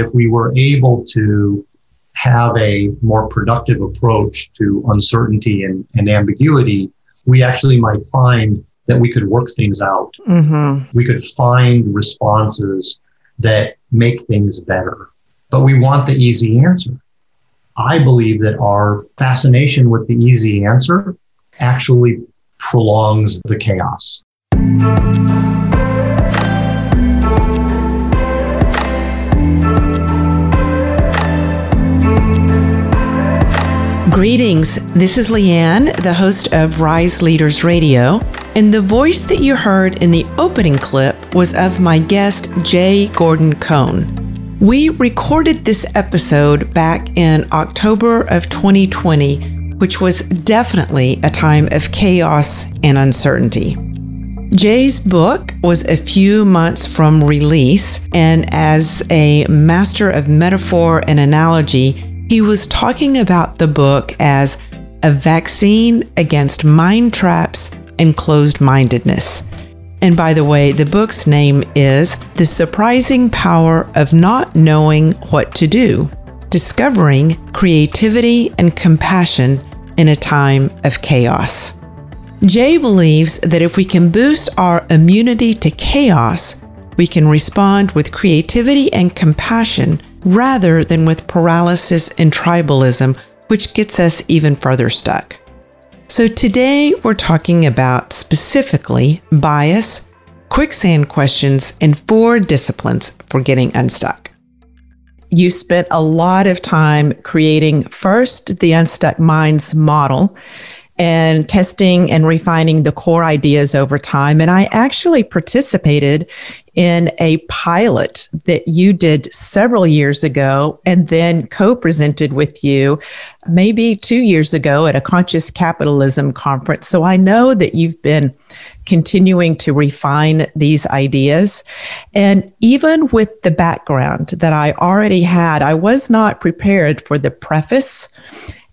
if we were able to have a more productive approach to uncertainty and, and ambiguity, we actually might find that we could work things out. Mm-hmm. We could find responses that make things better. But we want the easy answer. I believe that our fascination with the easy answer actually prolongs the chaos. Greetings. This is Leanne, the host of Rise Leaders Radio, and the voice that you heard in the opening clip was of my guest, Jay Gordon Cone. We recorded this episode back in October of 2020, which was definitely a time of chaos and uncertainty. Jay's book was a few months from release, and as a master of metaphor and analogy, he was talking about the book as a vaccine against mind traps and closed mindedness. And by the way, the book's name is The Surprising Power of Not Knowing What to Do Discovering Creativity and Compassion in a Time of Chaos. Jay believes that if we can boost our immunity to chaos, we can respond with creativity and compassion rather than with paralysis and tribalism, which gets us even further stuck. So today we're talking about specifically bias, quicksand questions, and four disciplines for getting unstuck. You spent a lot of time creating first the Unstuck Minds model and testing and refining the core ideas over time. And I actually participated in a pilot that you did several years ago and then co presented with you maybe two years ago at a conscious capitalism conference. So I know that you've been continuing to refine these ideas. And even with the background that I already had, I was not prepared for the preface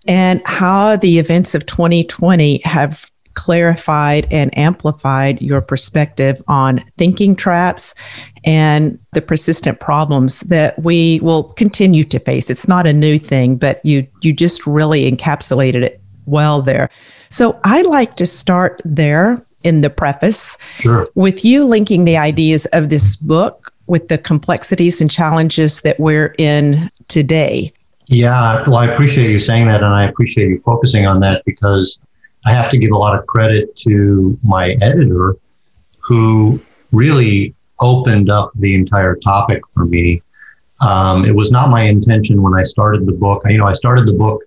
and how the events of 2020 have clarified and amplified your perspective on thinking traps and the persistent problems that we will continue to face. It's not a new thing, but you you just really encapsulated it well there. So I'd like to start there in the preface sure. with you linking the ideas of this book with the complexities and challenges that we're in today. Yeah, well, I appreciate you saying that, and I appreciate you focusing on that because I have to give a lot of credit to my editor who really opened up the entire topic for me. Um, it was not my intention when I started the book. You know, I started the book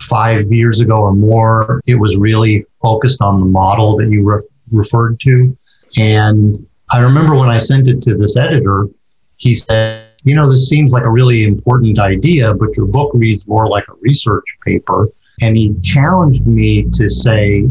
five years ago or more. It was really focused on the model that you re- referred to. And I remember when I sent it to this editor, he said, you know, this seems like a really important idea, but your book reads more like a research paper. And he challenged me to say,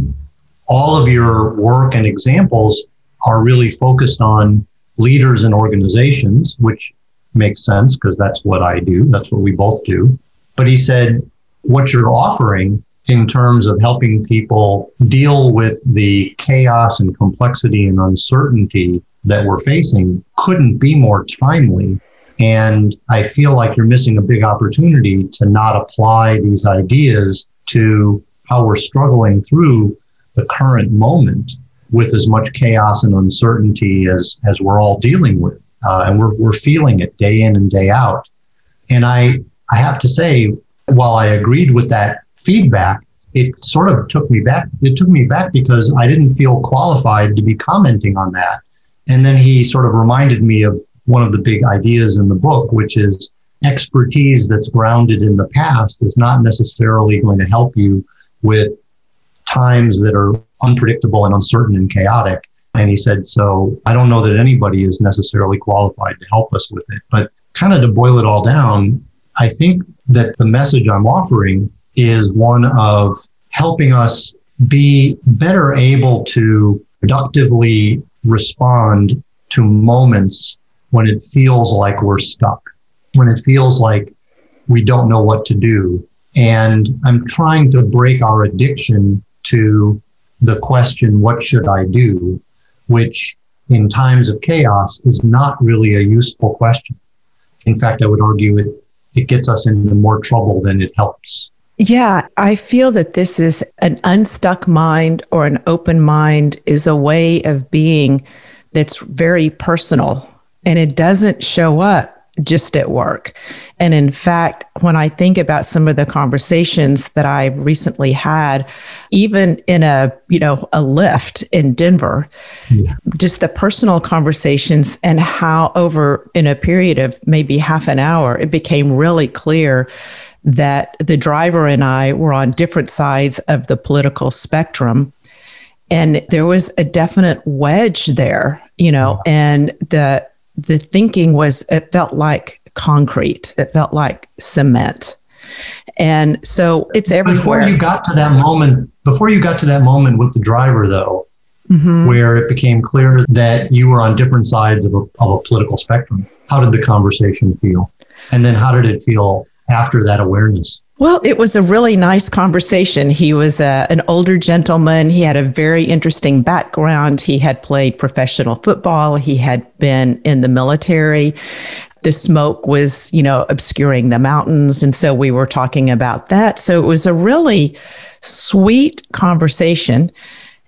all of your work and examples are really focused on leaders and organizations, which makes sense because that's what I do. That's what we both do. But he said, what you're offering in terms of helping people deal with the chaos and complexity and uncertainty that we're facing couldn't be more timely and I feel like you're missing a big opportunity to not apply these ideas to how we're struggling through the current moment with as much chaos and uncertainty as, as we're all dealing with. Uh, and we're, we're feeling it day in and day out. And I, I have to say, while I agreed with that feedback, it sort of took me back. It took me back because I didn't feel qualified to be commenting on that. And then he sort of reminded me of one of the big ideas in the book, which is expertise that's grounded in the past is not necessarily going to help you with times that are unpredictable and uncertain and chaotic. And he said, So I don't know that anybody is necessarily qualified to help us with it. But kind of to boil it all down, I think that the message I'm offering is one of helping us be better able to productively respond to moments when it feels like we're stuck, when it feels like we don't know what to do. And I'm trying to break our addiction to the question, what should I do? Which in times of chaos is not really a useful question. In fact, I would argue it, it gets us into more trouble than it helps. Yeah, I feel that this is an unstuck mind or an open mind is a way of being that's very personal and it doesn't show up just at work. And in fact, when I think about some of the conversations that I recently had, even in a, you know, a Lyft in Denver, yeah. just the personal conversations and how over in a period of maybe half an hour, it became really clear that the driver and I were on different sides of the political spectrum. And there was a definite wedge there, you know, and the the thinking was it felt like concrete. It felt like cement. And so it's everywhere. Before you got to that moment, before you got to that moment with the driver though, mm-hmm. where it became clear that you were on different sides of a, of a political spectrum, how did the conversation feel? And then how did it feel after that awareness? Well, it was a really nice conversation. He was a, uh, an older gentleman. He had a very interesting background. He had played professional football. He had been in the military. The smoke was, you know, obscuring the mountains. And so we were talking about that. So it was a really sweet conversation.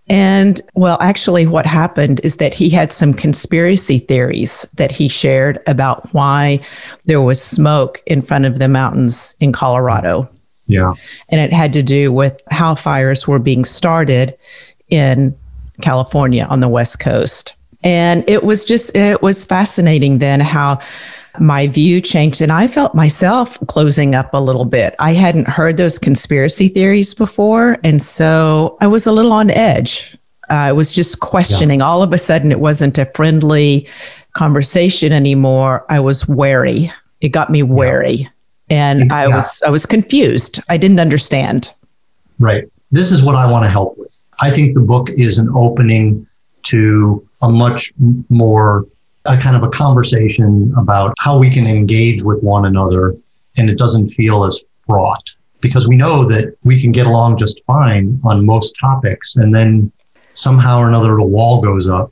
And well, actually, what happened is that he had some conspiracy theories that he shared about why there was smoke in front of the mountains in Colorado. Yeah. And it had to do with how fires were being started in California on the West Coast. And it was just, it was fascinating then how my view changed and I felt myself closing up a little bit. I hadn't heard those conspiracy theories before. And so I was a little on edge. Uh, I was just questioning. Yeah. All of a sudden, it wasn't a friendly conversation anymore. I was wary. It got me wary. Yeah. And yeah. I was I was confused. I didn't understand. Right. This is what I want to help with. I think the book is an opening to a much more a kind of a conversation about how we can engage with one another and it doesn't feel as fraught because we know that we can get along just fine on most topics and then somehow or another the wall goes up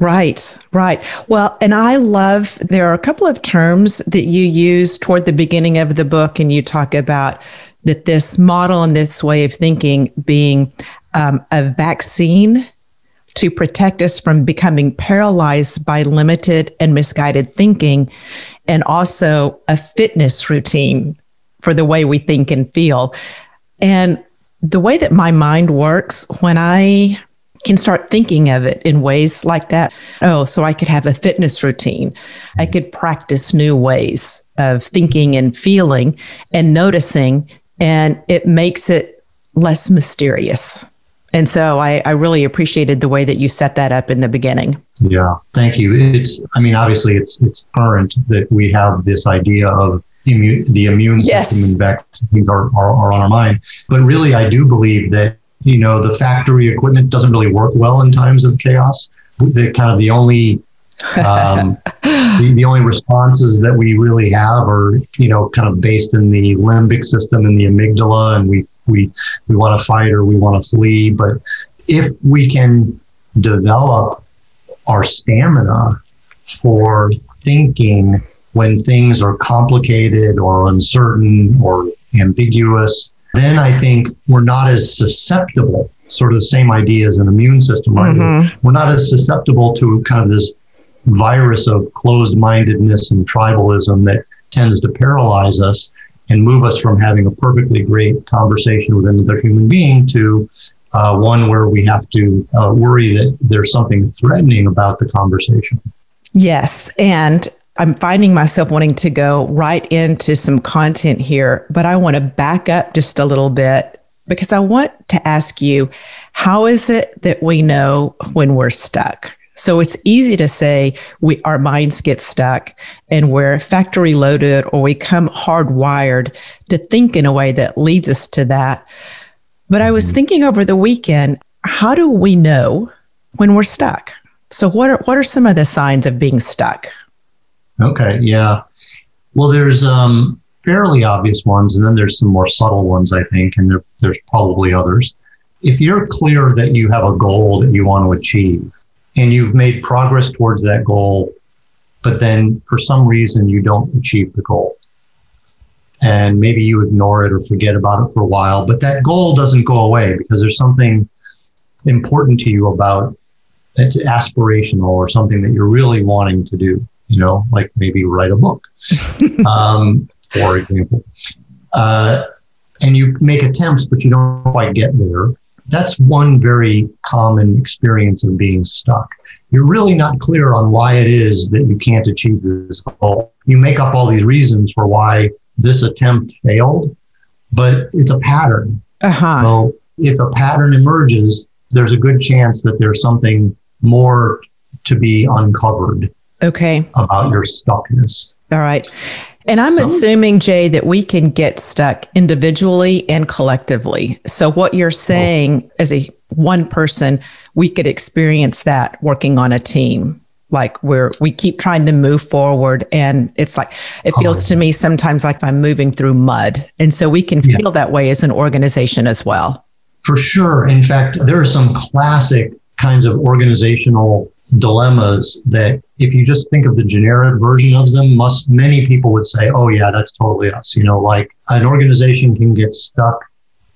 Right, right. Well, and I love there are a couple of terms that you use toward the beginning of the book, and you talk about that this model and this way of thinking being um, a vaccine to protect us from becoming paralyzed by limited and misguided thinking, and also a fitness routine for the way we think and feel. And the way that my mind works when I can start thinking of it in ways like that. Oh, so I could have a fitness routine. I could practice new ways of thinking and feeling and noticing, and it makes it less mysterious. And so I, I really appreciated the way that you set that up in the beginning. Yeah, thank you. It's, I mean, obviously, it's it's current that we have this idea of immune, the immune yes. system and vaccines are, are, are on our mind. But really, I do believe that you know the factory equipment doesn't really work well in times of chaos. The kind of the only um, the, the only responses that we really have are you know kind of based in the limbic system and the amygdala, and we we we want to fight or we want to flee. But if we can develop our stamina for thinking when things are complicated or uncertain or ambiguous, then I think we're not as susceptible. Sort of the same idea as an immune system, right? Mm-hmm. We're not as susceptible to kind of this virus of closed mindedness and tribalism that tends to paralyze us and move us from having a perfectly great conversation with another human being to uh, one where we have to uh, worry that there's something threatening about the conversation. Yes. And I'm finding myself wanting to go right into some content here, but I want to back up just a little bit because I want to ask you how is it that we know when we're stuck? So it's easy to say we our minds get stuck and we're factory loaded or we come hardwired to think in a way that leads us to that. But I was mm-hmm. thinking over the weekend, how do we know when we're stuck? So what are what are some of the signs of being stuck? Okay, yeah. Well, there's um, fairly obvious ones, and then there's some more subtle ones, I think, and there, there's probably others. If you're clear that you have a goal that you want to achieve, and you've made progress towards that goal but then for some reason you don't achieve the goal. And maybe you ignore it or forget about it for a while, but that goal doesn't go away because there's something important to you about it, aspirational or something that you're really wanting to do, you know, like maybe write a book, um, for example. Uh, and you make attempts, but you don't quite get there. That's one very common experience of being stuck you're really not clear on why it is that you can't achieve this goal. You make up all these reasons for why this attempt failed, but it's a pattern. Uh-huh. So if a pattern emerges, there's a good chance that there's something more to be uncovered. Okay. About your stuckness. All right. And I'm so, assuming, Jay, that we can get stuck individually and collectively. So, what you're saying as a one person, we could experience that working on a team. Like where we keep trying to move forward, and it's like it feels to me sometimes like I'm moving through mud. And so we can feel yeah. that way as an organization as well. For sure. In fact, there are some classic kinds of organizational dilemmas that if you just think of the generic version of them, must many people would say, oh yeah, that's totally us. You know, like an organization can get stuck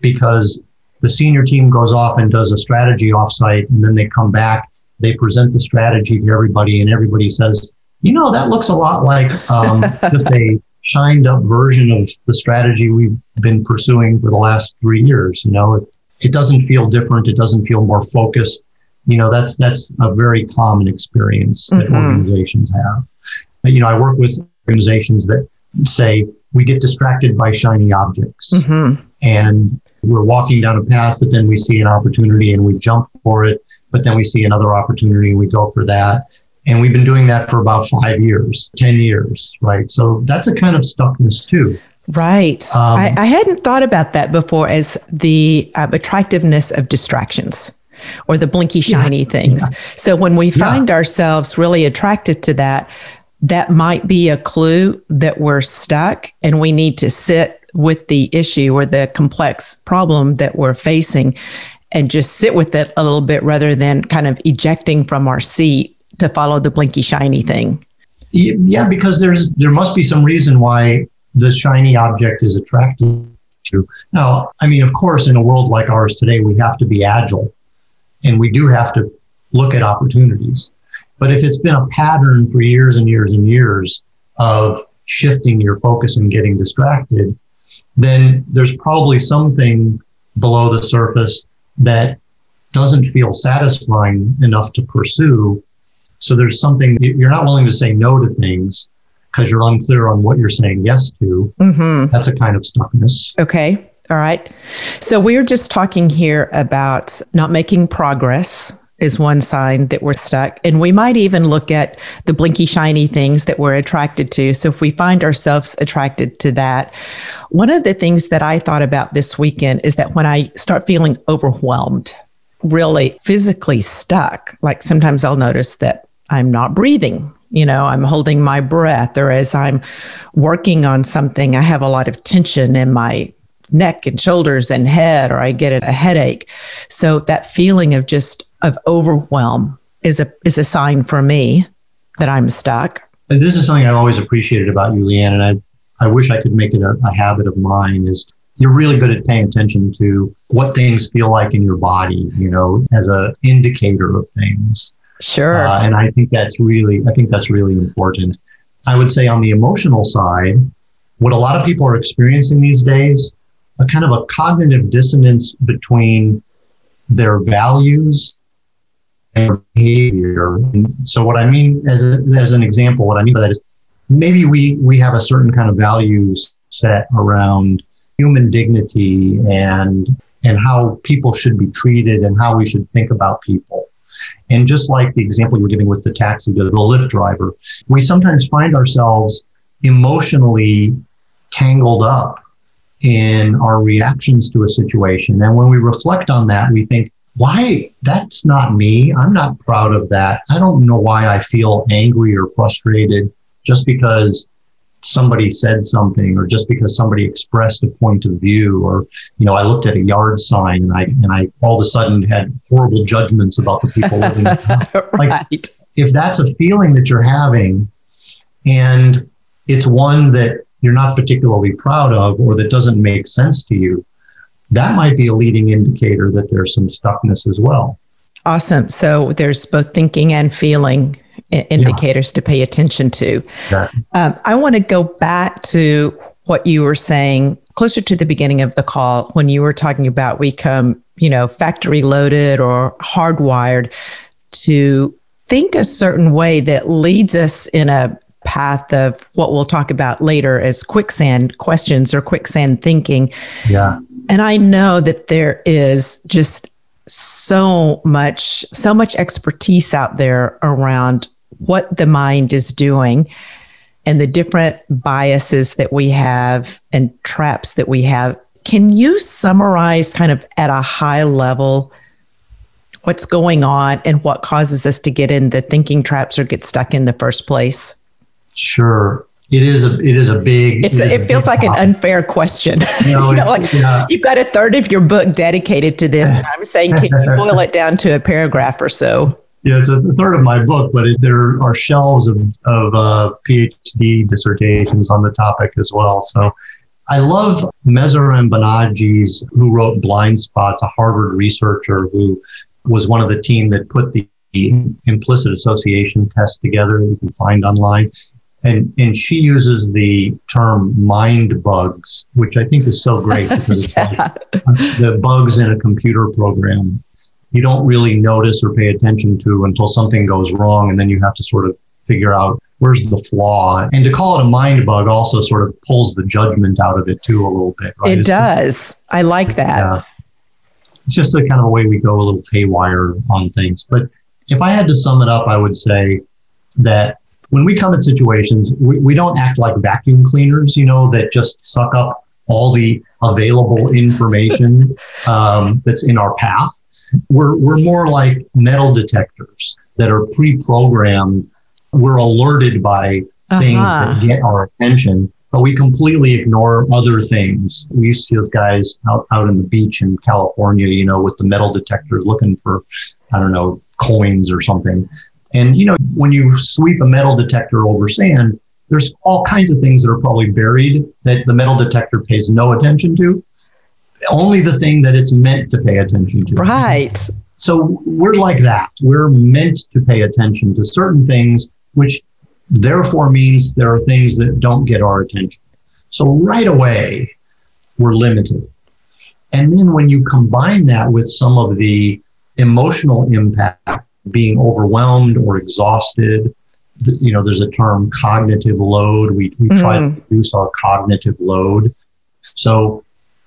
because the senior team goes off and does a strategy offsite and then they come back, they present the strategy to everybody and everybody says, you know, that looks a lot like um, just a shined up version of the strategy we've been pursuing for the last three years. You know, it, it doesn't feel different. It doesn't feel more focused you know that's that's a very common experience that mm-hmm. organizations have you know i work with organizations that say we get distracted by shiny objects mm-hmm. and we're walking down a path but then we see an opportunity and we jump for it but then we see another opportunity and we go for that and we've been doing that for about five years 10 years right so that's a kind of stuckness too Right. Um, I, I, hadn't thought about that before as the uh, attractiveness of distractions or the blinky shiny yeah. things. Yeah. So when we find yeah. ourselves really attracted to that, that might be a clue that we're stuck and we need to sit with the issue or the complex problem that we're facing and just sit with it a little bit rather than kind of ejecting from our seat to follow the blinky shiny thing. Yeah, because there's there must be some reason why the shiny object is attractive to. Now, I mean, of course, in a world like ours today, we have to be agile and we do have to look at opportunities. But if it's been a pattern for years and years and years of shifting your focus and getting distracted, then there's probably something below the surface that doesn't feel satisfying enough to pursue. So there's something you're not willing to say no to things because you're unclear on what you're saying yes to. Mm-hmm. That's a kind of stuckness. Okay. All right. So we're just talking here about not making progress is one sign that we're stuck. And we might even look at the blinky shiny things that we're attracted to. So if we find ourselves attracted to that, one of the things that I thought about this weekend is that when I start feeling overwhelmed, really physically stuck, like sometimes I'll notice that I'm not breathing. You know, I'm holding my breath, or as I'm working on something, I have a lot of tension in my neck and shoulders and head, or I get a headache. So that feeling of just of overwhelm is a is a sign for me that I'm stuck. And this is something I've always appreciated about you, Leanne, and I I wish I could make it a, a habit of mine. Is you're really good at paying attention to what things feel like in your body, you know, as an indicator of things. Sure. Uh, and I think that's really, I think that's really important. I would say on the emotional side, what a lot of people are experiencing these days a kind of a cognitive dissonance between their values and behavior. And so what I mean as, as an example, what I mean by that is maybe we, we have a certain kind of values set around human dignity and, and how people should be treated and how we should think about people. And just like the example you were giving with the taxi, the Lyft driver, we sometimes find ourselves emotionally tangled up in our reactions to a situation. And when we reflect on that, we think, why? That's not me. I'm not proud of that. I don't know why I feel angry or frustrated just because somebody said something or just because somebody expressed a point of view or you know i looked at a yard sign and i and i all of a sudden had horrible judgments about the people living right. like if that's a feeling that you're having and it's one that you're not particularly proud of or that doesn't make sense to you, that might be a leading indicator that there's some stuckness as well. Awesome. So there's both thinking and feeling indicators yeah. to pay attention to. Um, I want to go back to what you were saying closer to the beginning of the call when you were talking about we come, you know, factory loaded or hardwired to think a certain way that leads us in a path of what we'll talk about later as quicksand questions or quicksand thinking. Yeah. And I know that there is just so much so much expertise out there around what the mind is doing and the different biases that we have and traps that we have. Can you summarize kind of at a high level what's going on and what causes us to get in the thinking traps or get stuck in the first place? Sure. It is a it is a big. It's it, it feels like an unfair question. No, you know, like yeah. you've got a third of your book dedicated to this, and I'm saying, can you boil it down to a paragraph or so? Yeah, it's a third of my book, but it, there are shelves of, of uh, PhD dissertations on the topic as well. So I love Mahzarin Banaji's, who wrote Blind Spots, a Harvard researcher who was one of the team that put the implicit association test together you can find online. And, and she uses the term mind bugs, which I think is so great because yeah. it's like the bugs in a computer program you don't really notice or pay attention to until something goes wrong. And then you have to sort of figure out where's the flaw. And to call it a mind bug also sort of pulls the judgment out of it too a little bit. Right? It it's does. Just, I like that. Yeah. It's just a kind of a way we go a little haywire on things. But if I had to sum it up, I would say that when we come at situations, we, we don't act like vacuum cleaners, you know, that just suck up all the available information um, that's in our path we're, we're more like metal detectors that are pre-programmed. We're alerted by things uh-huh. that get our attention, but we completely ignore other things. We used to see those guys out, out in the beach in California, you know, with the metal detectors looking for, I don't know, coins or something. And, you know, when you sweep a metal detector over sand, there's all kinds of things that are probably buried that the metal detector pays no attention to only the thing that it's meant to pay attention to. Right. So we're like that. We're meant to pay attention to certain things, which therefore means there are things that don't get our attention. So right away, we're limited. And then when you combine that with some of the emotional impact, being overwhelmed or exhausted, you know, there's a term cognitive load. We, we mm. try to mm. reduce our cognitive load. So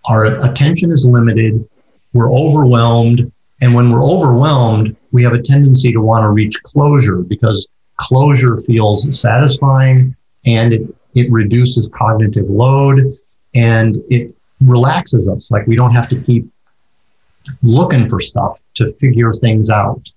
our attention is limited, we're overwhelmed, and when we're overwhelmed, we have a tendency to want to reach closure because closure feels satisfying and it, it reduces cognitive load and it relaxes us. Like we don't have to keep looking for stuff to figure things out.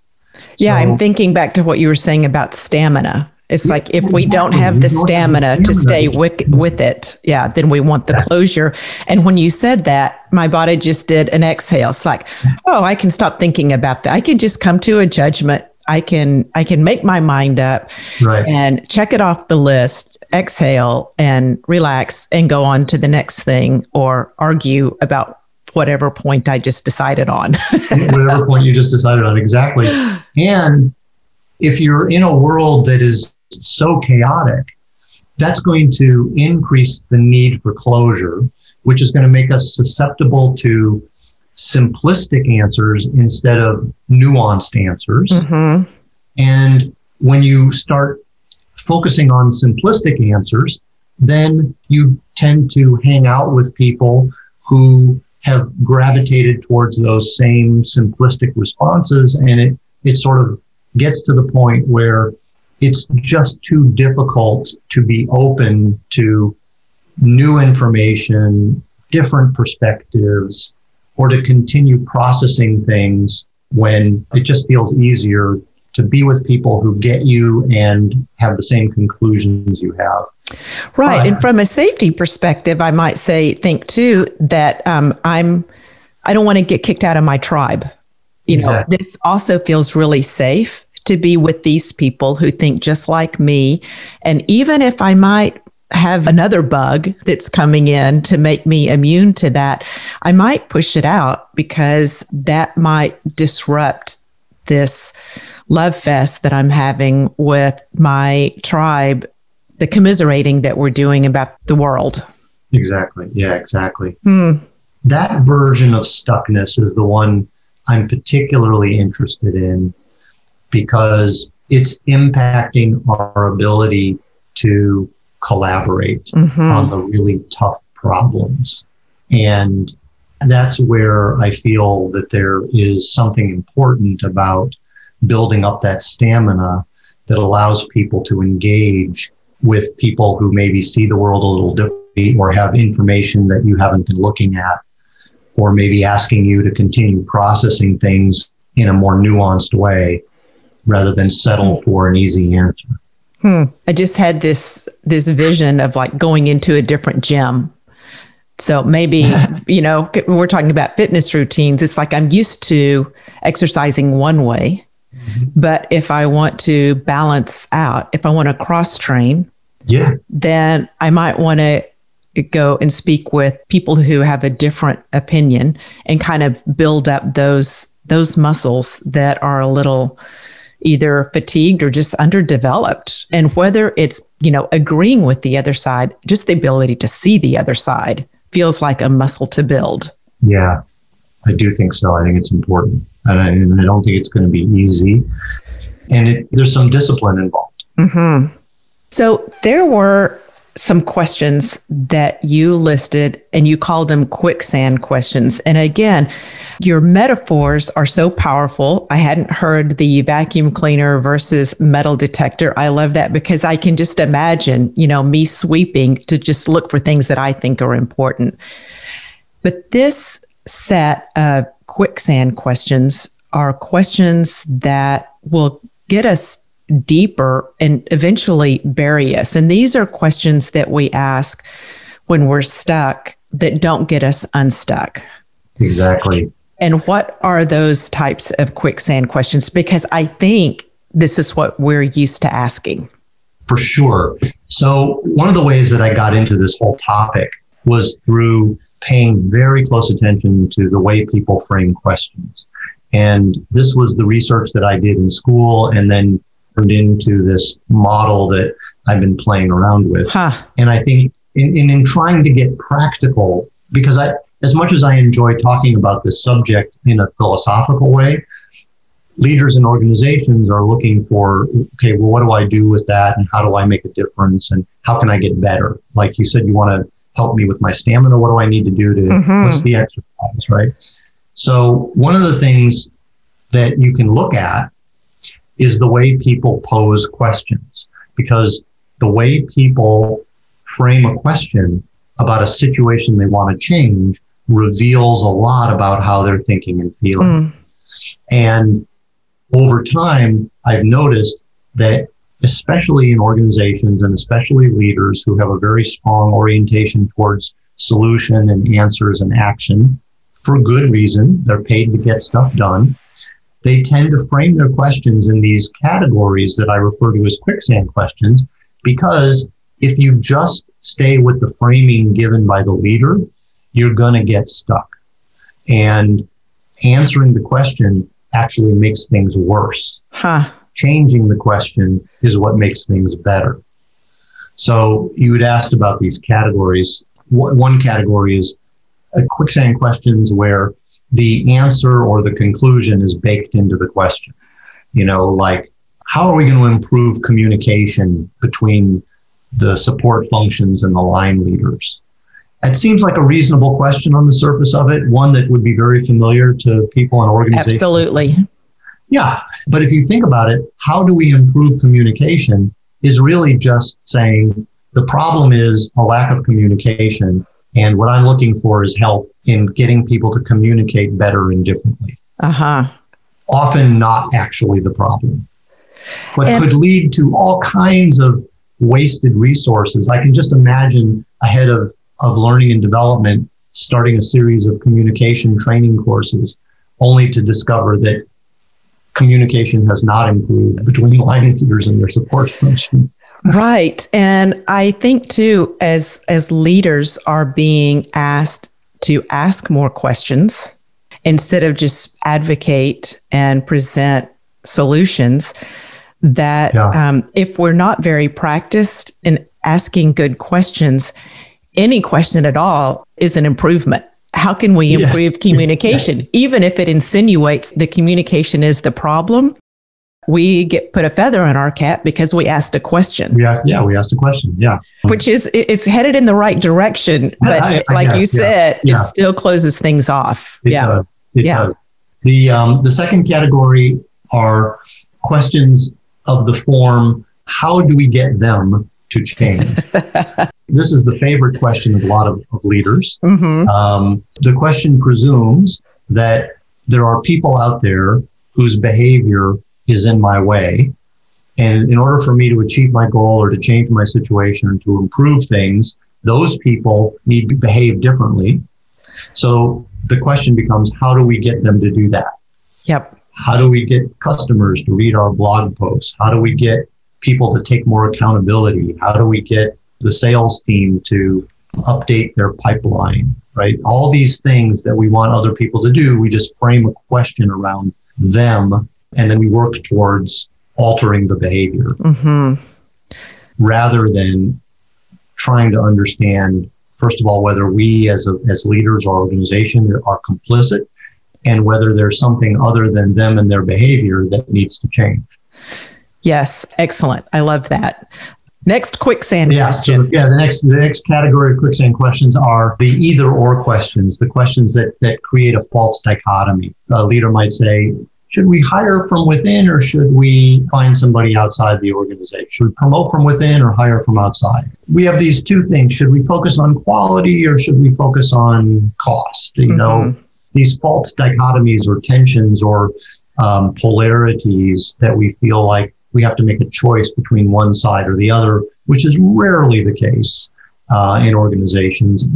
Yeah, so, I'm thinking back to what you were saying about stamina. It's like if we don't have the stamina to stay with, with it, yeah, then we want the closure. And when you said that, my body just did an exhale. It's like, oh, I can stop thinking about that. I can just come to a judgment. I can I can make my mind up right. and check it off the list, exhale and relax and go on to the next thing or argue about whatever point I just decided on. whatever point you just decided on, exactly. And if you're in a world that is so chaotic, that's going to increase the need for closure, which is going to make us susceptible to simplistic answers instead of nuanced answers. Mm-hmm. And when you start focusing on simplistic answers, then you tend to hang out with people who have gravitated towards those same simplistic responses. And it, it sort of gets to the point where it's just too difficult to be open to new information, different perspectives, or to continue processing things when it just feels easier to be with people who get you and have the same conclusions you have. Right. But, and from a safety perspective, I might say, think too, that um, I'm, I don't want to get kicked out of my tribe. You exactly. know, this also feels really safe to be with these people who think just like me. And even if I might have another bug that's coming in to make me immune to that, I might push it out because that might disrupt this love fest that I'm having with my tribe, the commiserating that we're doing about the world. Exactly. Yeah, exactly. Hmm. That version of stuckness is the one I'm particularly interested in because it's impacting our ability to collaborate mm-hmm. on the really tough problems. And that's where I feel that there is something important about building up that stamina that allows people to engage with people who maybe see the world a little differently or have information that you haven't been looking at, or maybe asking you to continue processing things in a more nuanced way rather than settle hmm. for an easy answer. Hmm. I just had this this vision of like going into a different gym. So maybe, you know, we're talking about fitness routines. It's like I'm used to exercising one way. But if I want to balance out, if I want to cross train, yeah, then I might want to go and speak with people who have a different opinion and kind of build up those those muscles that are a little either fatigued or just underdeveloped. And whether it's, you know, agreeing with the other side, just the ability to see the other side feels like a muscle to build. Yeah, I do think so. I think it's important. And I, and I don't think it's going to be easy. And it, there's some discipline involved. Mm-hmm. So there were some questions that you listed and you called them quicksand questions. And again, your metaphors are so powerful. I hadn't heard the vacuum cleaner versus metal detector. I love that because I can just imagine, you know, me sweeping to just look for things that I think are important. But this set of quicksand questions are questions that will get us deeper and eventually bury us. And these are questions that we ask when we're stuck that don't get us unstuck. Exactly. And what are those types of quicksand questions? Because I think this is what we're used to asking. For sure. So, one of the ways that I got into this whole topic was through paying very close attention to the way people frame questions. And this was the research that I did in school and then turned into this model that I've been playing around with. Huh. And I think in, in, in trying to get practical, because I, as much as I enjoy talking about this subject in a philosophical way, leaders and organizations are looking for, okay, well, what do I do with that? And how do I make a difference? And how can I get better? Like you said, you want to help me with my stamina. What do I need to do to, mm-hmm. what's the exercise, right? So one of the things that you can look at is the way people pose questions because the way people frame a question about a situation they want to change reveals a lot about how they're thinking and feeling. Mm. And over time, I've noticed that, especially in organizations and especially leaders who have a very strong orientation towards solution and answers and action, for good reason, they're paid to get stuff done they tend to frame their questions in these categories that I refer to as quicksand questions because if you just stay with the framing given by the leader, you're going to get stuck. And answering the question actually makes things worse. Huh. Changing the question is what makes things better. So you had asked about these categories. One category is uh, quicksand questions where the answer or the conclusion is baked into the question. You know, like, how are we going to improve communication between the support functions and the line leaders? It seems like a reasonable question on the surface of it, one that would be very familiar to people and organizations. Absolutely. Yeah. But if you think about it, how do we improve communication is really just saying the problem is a lack of communication and what I'm looking for is help in getting people to communicate better and differently. Uh huh. Often not actually the problem, but and- could lead to all kinds of wasted resources. I can just imagine ahead of, of learning and development starting a series of communication training courses only to discover that communication has not improved between line leaders and their support functions. Right. And I think too, as as leaders are being asked to ask more questions instead of just advocate and present solutions, that yeah. um, if we're not very practiced in asking good questions, any question at all is an improvement how can we improve yeah. communication? Yeah. Even if it insinuates the communication is the problem, we get put a feather in our cap because we asked a question. We asked, yeah, we asked a question. Yeah. Which is, it's headed in the right direction. But I, I, like you said, yeah. it still closes things off. It yeah. yeah. Does. The, um, the second category are questions of the form, how do we get them to change? this is the favorite question of a lot of, of leaders. Mm-hmm. Um, the question presumes that there are people out there whose behavior is in my way. And in order for me to achieve my goal or to change my situation or to improve things, those people need to behave differently. So the question becomes how do we get them to do that? Yep. How do we get customers to read our blog posts? How do we get people to take more accountability? How do we get the sales team to update their pipeline, right? All these things that we want other people to do, we just frame a question around them and then we work towards altering the behavior mm-hmm. rather than trying to understand, first of all, whether we as, a, as leaders or organization are complicit and whether there's something other than them and their behavior that needs to change. Yes, excellent. I love that. Next quicksand yeah, question. So, yeah, the next the next category of quicksand questions are the either or questions, the questions that that create a false dichotomy. A leader might say, should we hire from within or should we find somebody outside the organization? Should we promote from within or hire from outside? We have these two things. Should we focus on quality or should we focus on cost? You mm-hmm. know, these false dichotomies or tensions or um, polarities that we feel like we have to make a choice between one side or the other, which is rarely the case uh, in organizations.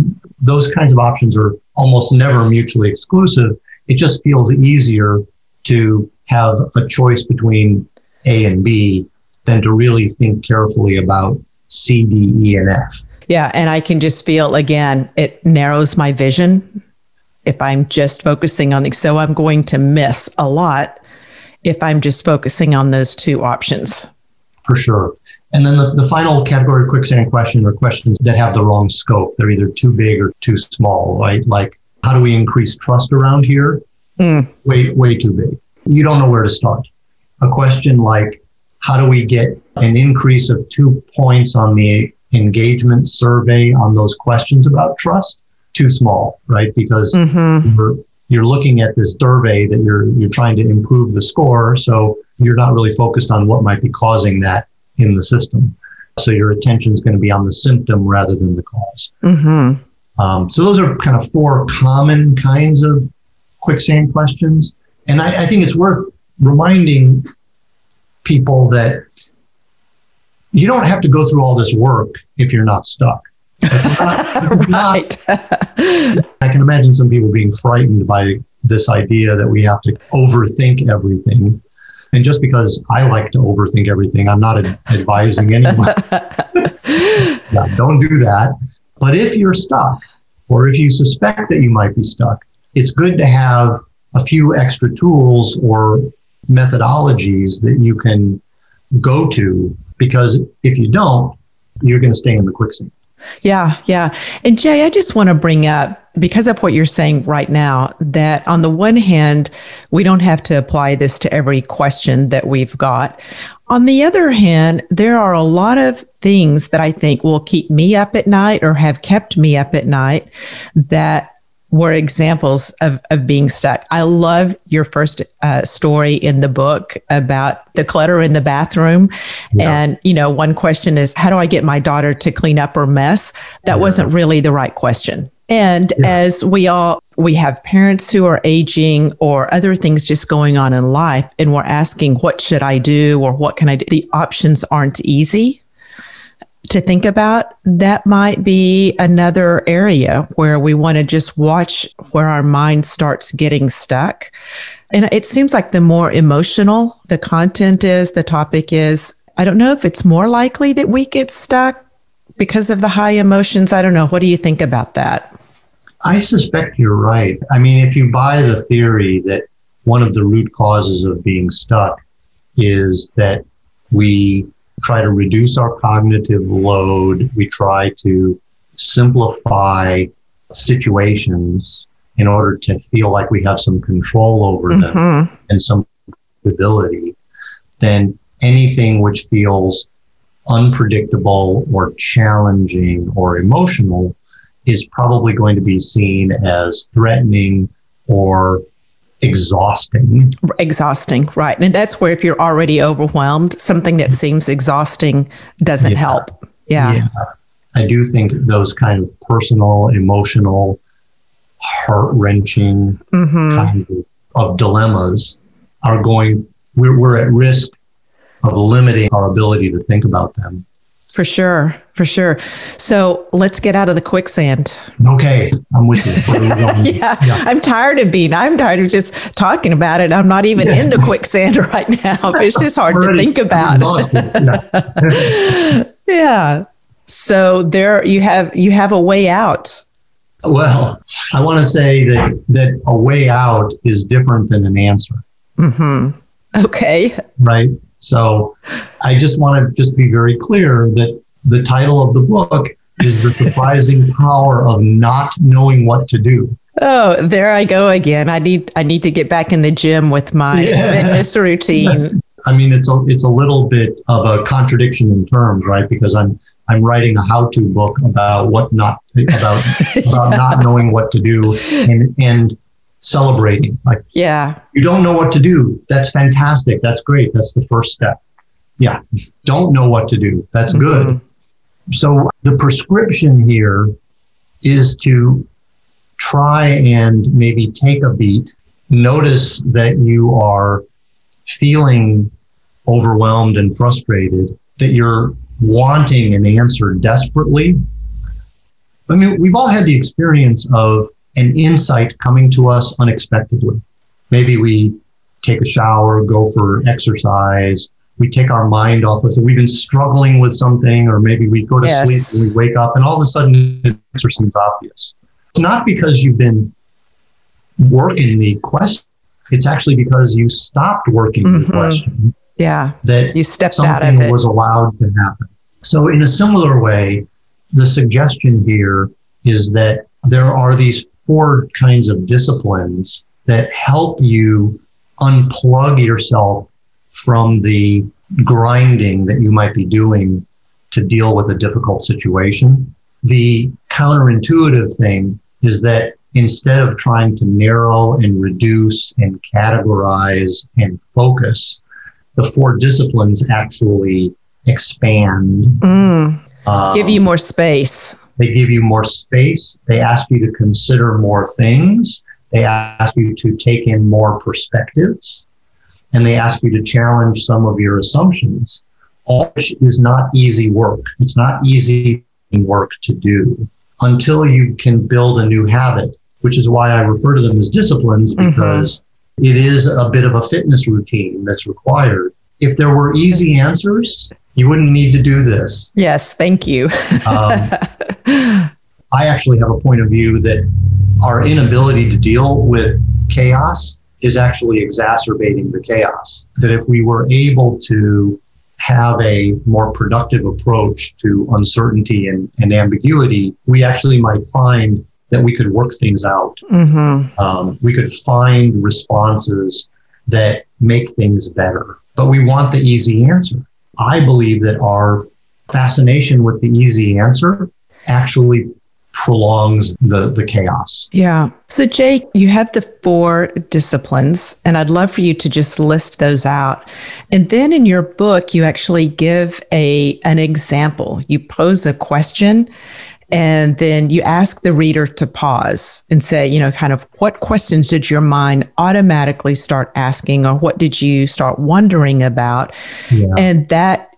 Those kinds of options are almost never mutually exclusive. It just feels easier to have a choice between A and B than to really think carefully about C, D, E, and F. Yeah. And I can just feel again, it narrows my vision if I'm just focusing on so I'm going to miss a lot if I'm just focusing on those two options. For sure. And then the, the final category quicksand question are questions that have the wrong scope. They're either too big or too small, right? Like, how do we increase trust around here? Mm. Way, way too big. You don't know where to start. A question like, how do we get an increase of two points on the engagement survey on those questions about trust? Too small, right? Because mm-hmm. we're, you're looking at this survey that you're you're trying to improve the score so you're not really focused on what might be causing that in the system. So your attention is going to be on the symptom rather than the because mm-hmm. um, so those are kind of four common kinds of quicksand questions. And I, I think it's worth reminding people that you don't have to go through all this work if you're not stuck right. I can imagine some people being frightened by this idea that we have to overthink everything. And just because I like to overthink everything, I'm not advising anyone. yeah, don't do that. But if you're stuck, or if you suspect that you might be stuck, it's good to have a few extra tools or methodologies that you can go to because if you don't, you're going to stay in the quicksand. Yeah, yeah. And Jay, I just want to bring up, because of what you're saying right now, that on the one hand, we don't have to apply this to every question that we've got. On the other hand, there are a lot of things that I think will keep me up at night or have kept me up at night that were examples of, of being stuck. I love your first uh, story in the book about the clutter in the bathroom. Yeah. And, you know, one question is, how do I get my daughter to clean up her mess? That yeah. wasn't really the right question. And yeah. as we all, we have parents who are aging or other things just going on in life, and we're asking, what should I do or what can I do? The options aren't easy to think about, that might be another area where we want to just watch where our mind starts getting stuck. And it seems like the more emotional the content is, the topic is, I don't know if it's more likely that we get stuck because of the high emotions. I don't know. What do you think about that? I suspect you're right. I mean, if you buy the theory that one of the root causes of being stuck is that we try to reduce our cognitive load, we try to simplify situations in order to feel like we have some control over them mm-hmm. and some ability, then anything which feels unpredictable or challenging or emotional is probably going to be seen as threatening or exhausting. Exhausting, right. And that's where if you're already overwhelmed, something that seems exhausting doesn't yeah. help. Yeah. yeah. I do think those kind of personal, emotional, heart wrenching mm-hmm. kinds of, of dilemmas are going, we're, we're at risk of limiting our ability to think about them. For sure, for sure. So let's get out of the quicksand. Okay, I'm with you. yeah, yeah, I'm tired of being. I'm tired of just talking about it. I'm not even yeah. in the quicksand right now. It's just hard to think about. Yeah. yeah. So there, you have you have a way out. Well, I want to say that that a way out is different than an answer. Hmm. Okay. Right. So I just want to just be very clear that the title of the book is The Surprising Power of Not Knowing What to Do. Oh, there I go again. I need I need to get back in the gym with my yeah. fitness routine. I mean, it's a it's a little bit of a contradiction in terms, right? Because I'm I'm writing a how-to book about what not about about not knowing what to do, and and celebrating. Like, yeah, you don't know what to do. That's fantastic. That's great. That's the first step. Yeah, don't know what to do. That's mm-hmm. good. So the prescription here is to try and maybe take a beat. Notice that you are feeling overwhelmed and frustrated, that you're wanting an answer desperately. I mean, we've all had the experience of an insight coming to us unexpectedly. Maybe we take a shower, go for exercise, we take our mind off of it. We've been struggling with something, or maybe we go to yes. sleep and we wake up, and all of a sudden the answer seems obvious. It's not because you've been working the question, it's actually because you stopped working mm-hmm. the question. Yeah. That you stepped out of it. was allowed to happen. So, in a similar way, the suggestion here is that there are these four kinds of disciplines that help you unplug yourself from the grinding that you might be doing to deal with a difficult situation. The counterintuitive thing is that instead of trying to narrow and reduce and categorize and focus, the four disciplines actually expand. Mm. Um, give you more space. They give you more space. They ask you to consider more things. They ask you to take in more perspectives. And they ask you to challenge some of your assumptions, all which is not easy work. It's not easy work to do until you can build a new habit, which is why I refer to them as disciplines mm-hmm. because mm-hmm. it is a bit of a fitness routine that's required. If there were easy answers, you wouldn't need to do this. Yes, thank you. um, I actually have a point of view that our inability to deal with chaos is actually exacerbating the chaos. That if we were able to have a more productive approach to uncertainty and, and ambiguity, we actually might find that we could work things out. Mm-hmm. Um, we could find responses that make things better. But we want the easy answer. I believe that our fascination with the easy answer actually prolongs the the chaos. Yeah. So Jay, you have the four disciplines and I'd love for you to just list those out. And then in your book you actually give a an example. You pose a question and then you ask the reader to pause and say, you know, kind of what questions did your mind automatically start asking or what did you start wondering about? Yeah. And that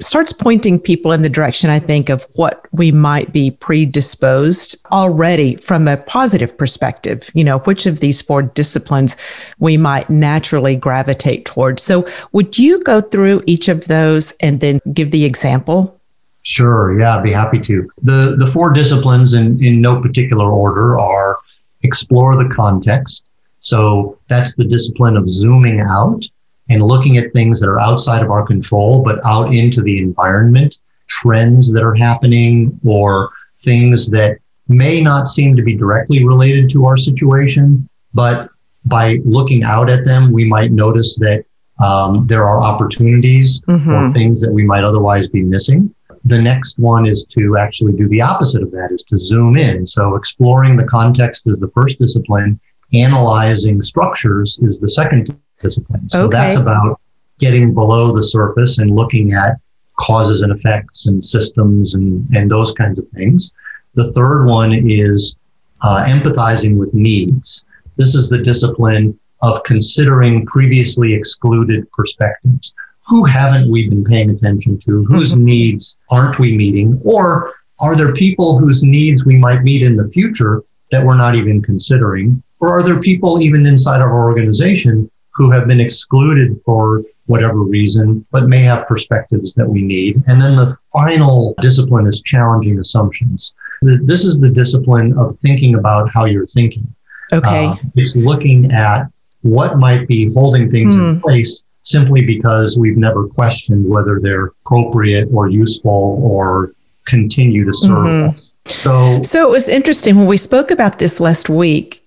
starts pointing people in the direction, I think, of what we might be predisposed already from a positive perspective. You know, which of these four disciplines we might naturally gravitate towards. So, would you go through each of those and then give the example? Sure. Yeah, I'd be happy to. The the four disciplines in, in no particular order are explore the context. So that's the discipline of zooming out and looking at things that are outside of our control, but out into the environment, trends that are happening or things that may not seem to be directly related to our situation, but by looking out at them, we might notice that um, there are opportunities mm-hmm. or things that we might otherwise be missing. The next one is to actually do the opposite of that, is to zoom in. So exploring the context is the first discipline. Analyzing structures is the second discipline. So okay. that's about getting below the surface and looking at causes and effects and systems and, and those kinds of things. The third one is uh, empathizing with needs. This is the discipline of considering previously excluded perspectives. Who haven't we been paying attention to? Whose mm-hmm. needs aren't we meeting? Or are there people whose needs we might meet in the future that we're not even considering? Or are there people even inside our organization who have been excluded for whatever reason, but may have perspectives that we need. And then the final discipline is challenging assumptions. This is the discipline of thinking about how you're thinking. Okay. Uh, it's looking at what might be holding things mm. in hmm. place simply because we've never questioned whether they're appropriate or useful or continue to serve. Mm-hmm. So, so it was interesting when we spoke about this last week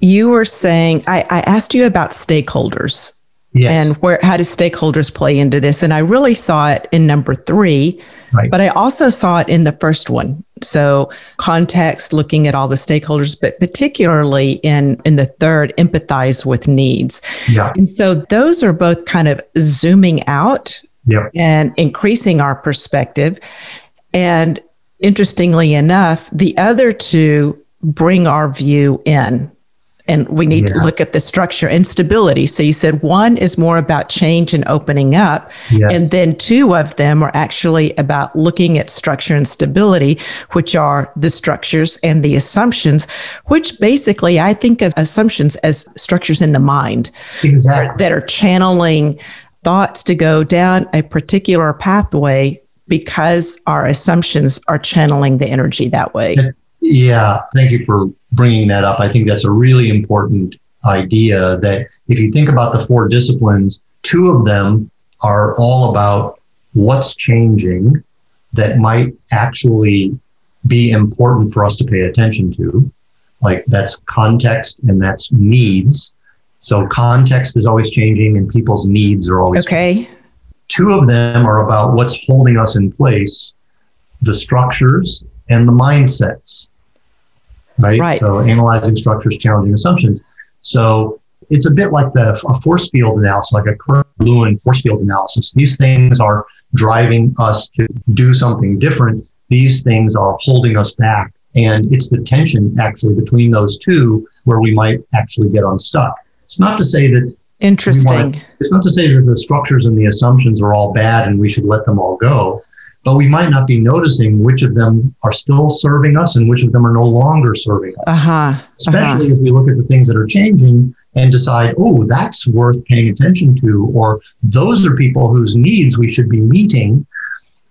you were saying I, I asked you about stakeholders yes. and where how do stakeholders play into this and i really saw it in number three right. but i also saw it in the first one so context looking at all the stakeholders but particularly in in the third empathize with needs yeah. and so those are both kind of zooming out yep. and increasing our perspective and interestingly enough the other two bring our view in and we need yeah. to look at the structure and stability. So you said one is more about change and opening up, yes. and then two of them are actually about looking at structure and stability, which are the structures and the assumptions, which basically I think of assumptions as structures in the mind exactly. that are channeling thoughts to go down a particular pathway because our assumptions are channeling the energy that way. Yeah, thank you for bringing that up. I think that's a really important idea that if you think about the four disciplines, two of them are all about what's changing that might actually be important for us to pay attention to. Like that's context and that's needs. So context is always changing and people's needs are always okay. Changing. Two of them are about what's holding us in place, the structures and the mindsets right? right? So analyzing structures, challenging assumptions. So it's a bit like the a force field analysis, like a Kurt Lewin force field analysis. These things are driving us to do something different. These things are holding us back. And it's the tension actually between those two where we might actually get unstuck. It's not to say that Interesting. To, it's not to say that the structures and the assumptions are all bad and we should let them all go but we might not be noticing which of them are still serving us and which of them are no longer serving us. Uh-huh. Especially uh-huh. as we look at the things that are changing and decide, oh, that's worth paying attention to, or those are people whose needs we should be meeting.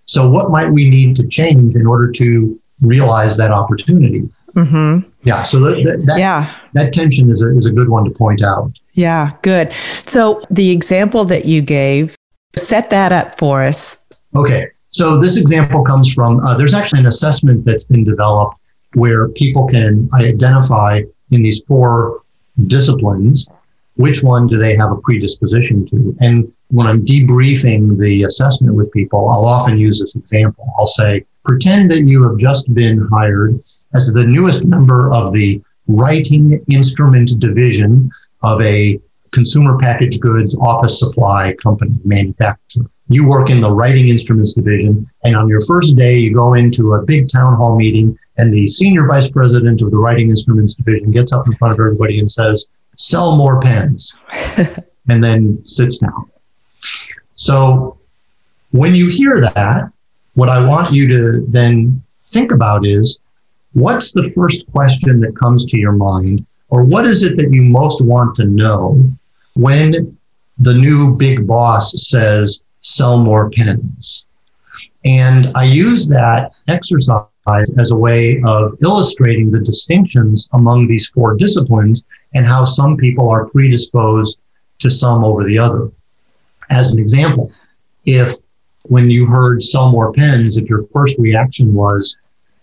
So, what might we need to change in order to realize that opportunity? Mm-hmm. Yeah. So that, that, yeah. that tension is a, is a good one to point out. Yeah, good. So the example that you gave, set that up for us. Okay. So this example comes from, uh, there's actually an assessment that's been developed where people can identify in these four disciplines which one do they have a predisposition to. And when I'm debriefing the assessment with people, I'll often use this example. I'll say, pretend that you have just been hired as the newest member of the writing instrument division of a consumer packaged goods office supply company manufacturer you work in the writing instruments division. And on your first day, you go into a big town hall meeting, and the senior vice president of the writing instruments division gets up in front of everybody and says, Sell more pens, and then sits down. So when you hear that, what I want you to then think about is what's the first question that comes to your mind, or what is it that you most want to know when the new big boss says, sell more pens? And I use that exercise as a way of illustrating the distinctions among these four disciplines and how some people are predisposed to some over the other. As an example, if when you heard sell more pens, if your first reaction was,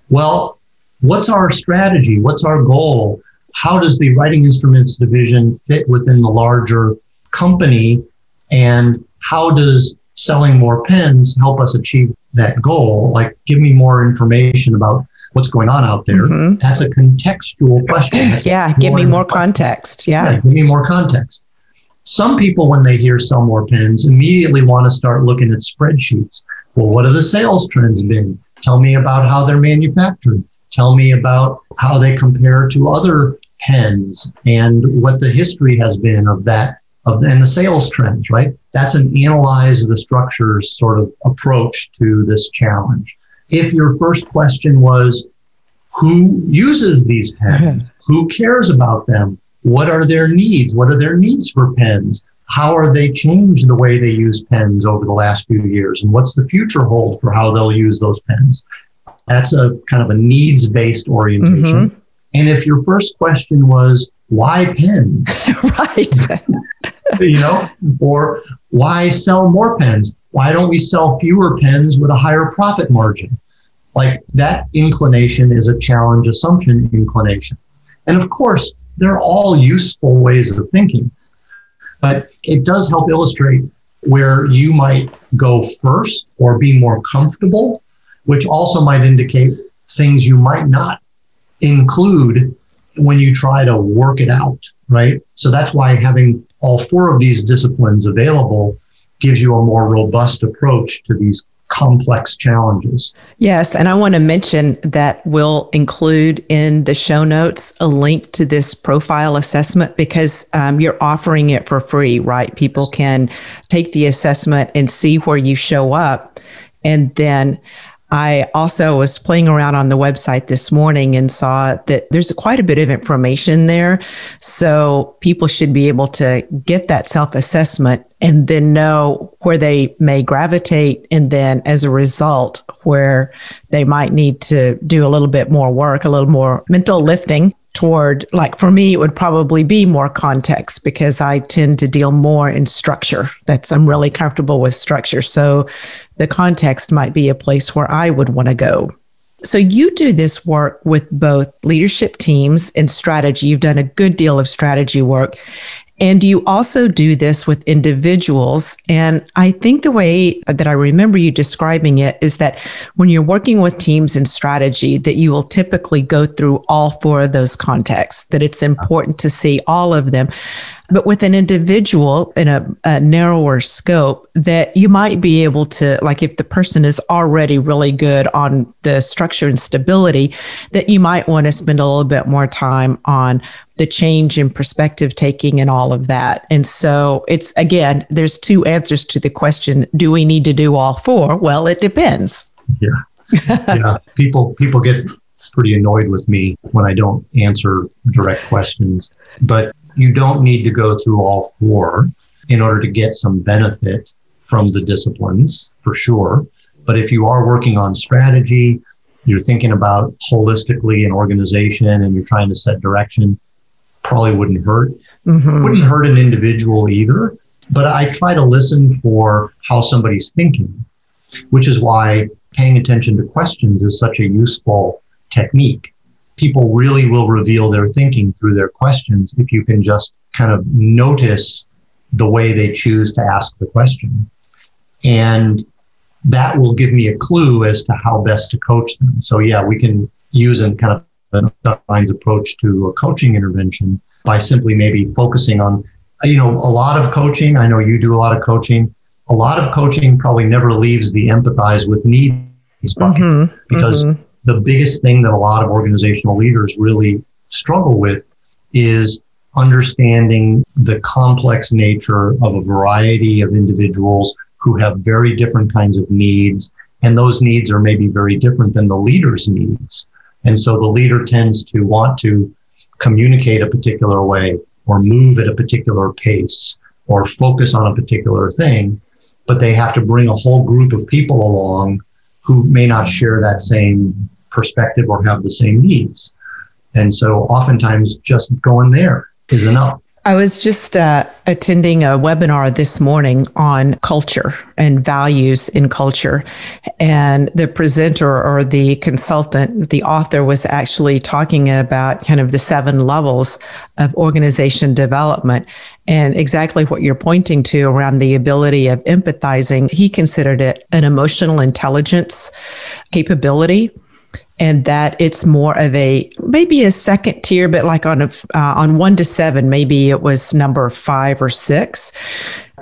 well, what's our strategy? What's our goal? How does the writing instruments division fit within the larger company? And how does selling more pens help us achieve that goal? Like, give me more information about what's going on out there. Mm-hmm. That's a contextual question. That's yeah, give me more context. Yeah. yeah, give me more context. Some people, when they hear sell more pens, immediately want to start looking at spreadsheets. Well, what have the sales trends been? Tell me about how they're manufactured. Tell me about how they compare to other pens and what the history has been of that of the, and the sales trends, right? That's an analyze the structures sort of approach to this challenge. If your first question was, who uses these pens? who cares about them? What are their needs? What are their needs for pens? How are they changed the way they use pens over the last few years? And what's the future hold for how they'll use those pens? That's a kind of a needs based orientation. Mm-hmm. And if your first question was, why pens? right. you know, or why sell more pens? Why don't we sell fewer pens with a higher profit margin? Like that inclination is a challenge assumption inclination. And of course, they're all useful ways of thinking, but it does help illustrate where you might go first or be more comfortable, which also might indicate things you might not include when you try to work it out, right? So that's why having all four of these disciplines available gives you a more robust approach to these complex challenges. Yes, and I want to mention that we'll include in the show notes a link to this profile assessment because um, you're offering it for free, right? People can take the assessment and see where you show up. And then I also was playing around on the website this morning and saw that there's quite a bit of information there. So people should be able to get that self assessment and then know where they may gravitate. And then as a result, where they might need to do a little bit more work, a little more mental lifting toward like for me it would probably be more context because i tend to deal more in structure. That's i'm really comfortable with structure. So the context might be a place where i would want to go. So you do this work with both leadership teams and strategy. You've done a good deal of strategy work and you also do this with individuals. And I think the way that I remember you describing it is that when you're working with teams in strategy, that you will typically go through all four of those contexts, that it's important to see all of them. But with an individual in a, a, narrower scope, that you might be able to, like if the person is already really good on the structure and stability, that you might want to spend a little bit more time on the change in perspective taking and all of that. And so it's again, there's two answers to the question do we need to do all four? Well, it depends. Yeah. yeah. People people get pretty annoyed with me when I don't answer direct questions. But you don't need to go through all four in order to get some benefit from the disciplines for sure. But if you are working on strategy, you're thinking about holistically an organization and you're trying to set direction, probably wouldn't hurt. Mm-hmm. Wouldn't hurt an individual either. But I try to listen for how somebody's thinking, which is why paying attention to questions is such a useful technique. People really will reveal their thinking through their questions if you can just kind of notice the way they choose to ask the question. And that will give me a clue as to how best to coach them. So, yeah, we can use a kind of Stein's approach to a coaching intervention by simply maybe focusing on, you know, a lot of coaching. I know you do a lot of coaching. A lot of coaching probably never leaves the empathize with needs bucket mm-hmm, because mm-hmm. the biggest thing that a lot of organizational leaders really struggle with is understanding the complex nature of a variety of individuals who have very different kinds of needs. And those needs are maybe very different than the leader's needs. And so the leader tends to want to communicate a particular way or move at a particular pace or focus on a particular thing, but they have to bring a whole group of people along who may not share that same perspective or have the same needs. And so oftentimes just going there is enough. I was just uh, attending a webinar this morning on culture and values in culture. And the presenter or the consultant, the author was actually talking about kind of the seven levels of organization development and exactly what you're pointing to around the ability of empathizing. He considered it an emotional intelligence capability and that it's more of a maybe a second tier, but like on a uh, on one to seven, maybe it was number five or six.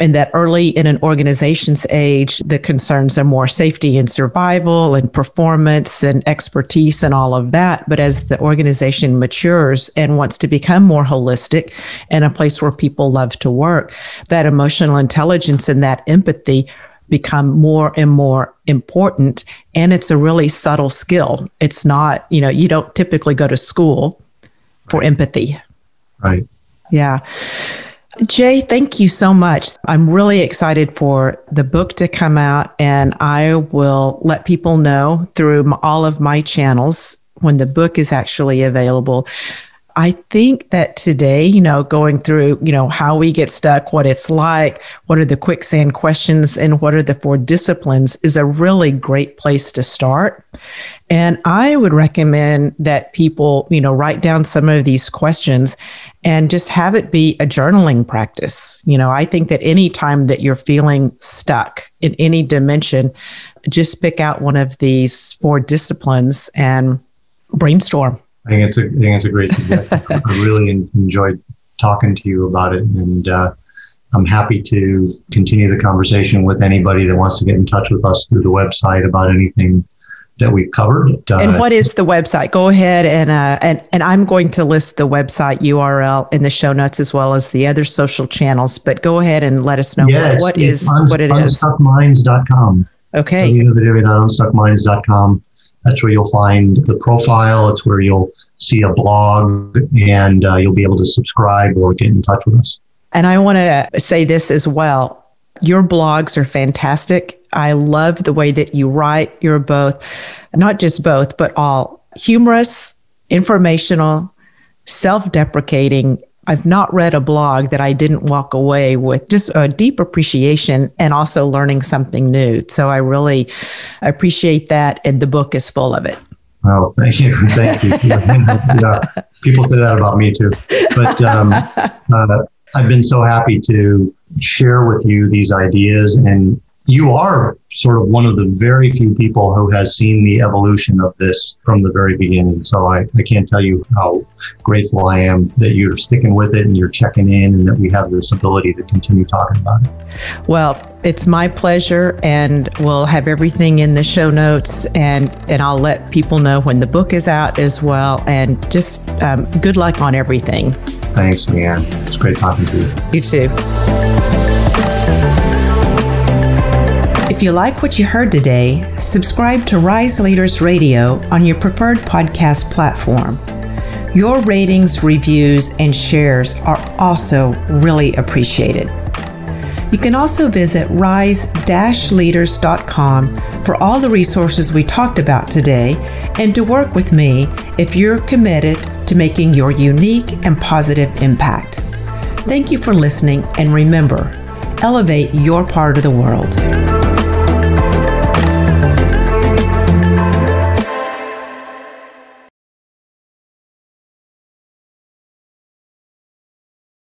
And that early in an organization's age, the concerns are more safety and survival and performance and expertise and all of that. But as the organization matures and wants to become more holistic and a place where people love to work, that emotional intelligence and that empathy become more and more important. And it's a really subtle skill. It's not, you know, you don't typically go to school for right. empathy. Right. Yeah. Jay, thank you so much. I'm really excited for the book to come out, and I will let people know through all of my channels when the book is actually available. I think that today, you know, going through, you know, how we get stuck, what it's like, what are the quicksand questions, and what are the four disciplines is a really great place to start. And I would recommend that people, you know, write down some of these questions and just have it be a journaling practice. You know, I think that any time that you're feeling stuck in any dimension, just pick out one of these four disciplines and brainstorm I think it's a, I think it's a great suggestion. I really enjoyed talking to you about it, and uh, I'm happy to continue the conversation with anybody that wants to get in touch with us through the website about anything that we've covered. Uh, and what is the website? Go ahead and uh, and and I'm going to list the website URL in the show notes as well as the other social channels. But go ahead and let us know yes, what is un- what it is. Unstuckminds.com. Okay. www.unstuckminds.com. That's where you'll find the profile. It's where you'll see a blog and uh, you'll be able to subscribe or get in touch with us. And I want to say this as well. Your blogs are fantastic. I love the way that you write. You're both, not just both, but all humorous, informational, self deprecating, I've not read a blog that I didn't walk away with just a deep appreciation and also learning something new. So I really appreciate that. And the book is full of it. Well, thank you. Thank you. yeah, people say that about me too. But um, uh, I've been so happy to share with you these ideas. And you are sort of one of the very few people who has seen the evolution of this from the very beginning. So I, I can't tell you how grateful I am that you're sticking with it and you're checking in and that we have this ability to continue talking about it. Well, it's my pleasure and we'll have everything in the show notes and, and I'll let people know when the book is out as well. And just um, good luck on everything. Thanks, Leanne. It's great talking to you. You too. If you like what you heard today, subscribe to Rise Leaders Radio on your preferred podcast platform. Your ratings, reviews, and shares are also really appreciated. You can also visit rise-leaders.com for all the resources we talked about today and to work with me if you're committed to making your unique and positive impact. Thank you for listening and remember, elevate your part of the world.